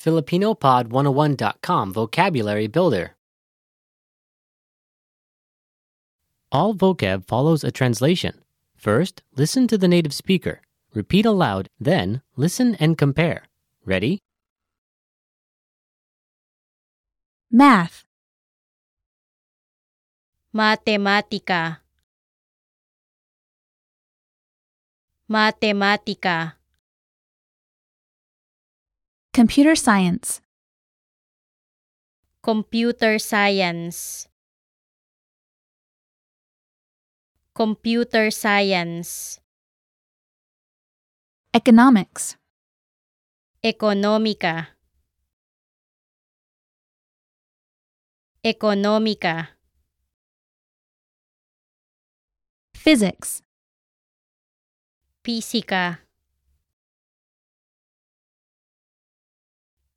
FilipinoPod101.com Vocabulary Builder. All vocab follows a translation. First, listen to the native speaker. Repeat aloud, then, listen and compare. Ready? Math, Matematika. Matematika. Computer Science, Computer science. Computer science. Economics, Económica. Económica. Physics, Física.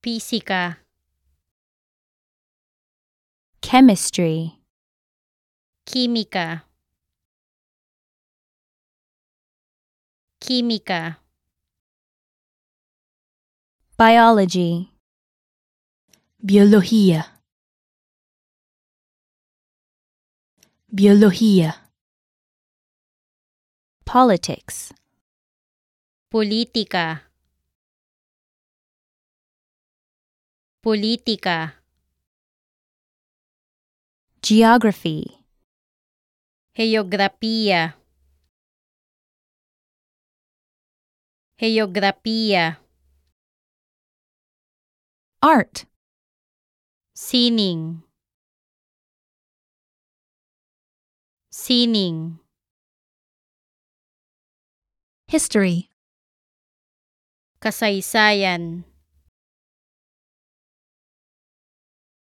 Física. Chemistry, Química. Química. Biology, Biología, Biología. Politics, Política. Política. Geography, Geografía. Geografía. Art, Sining. Sining. History, Kasaysayan.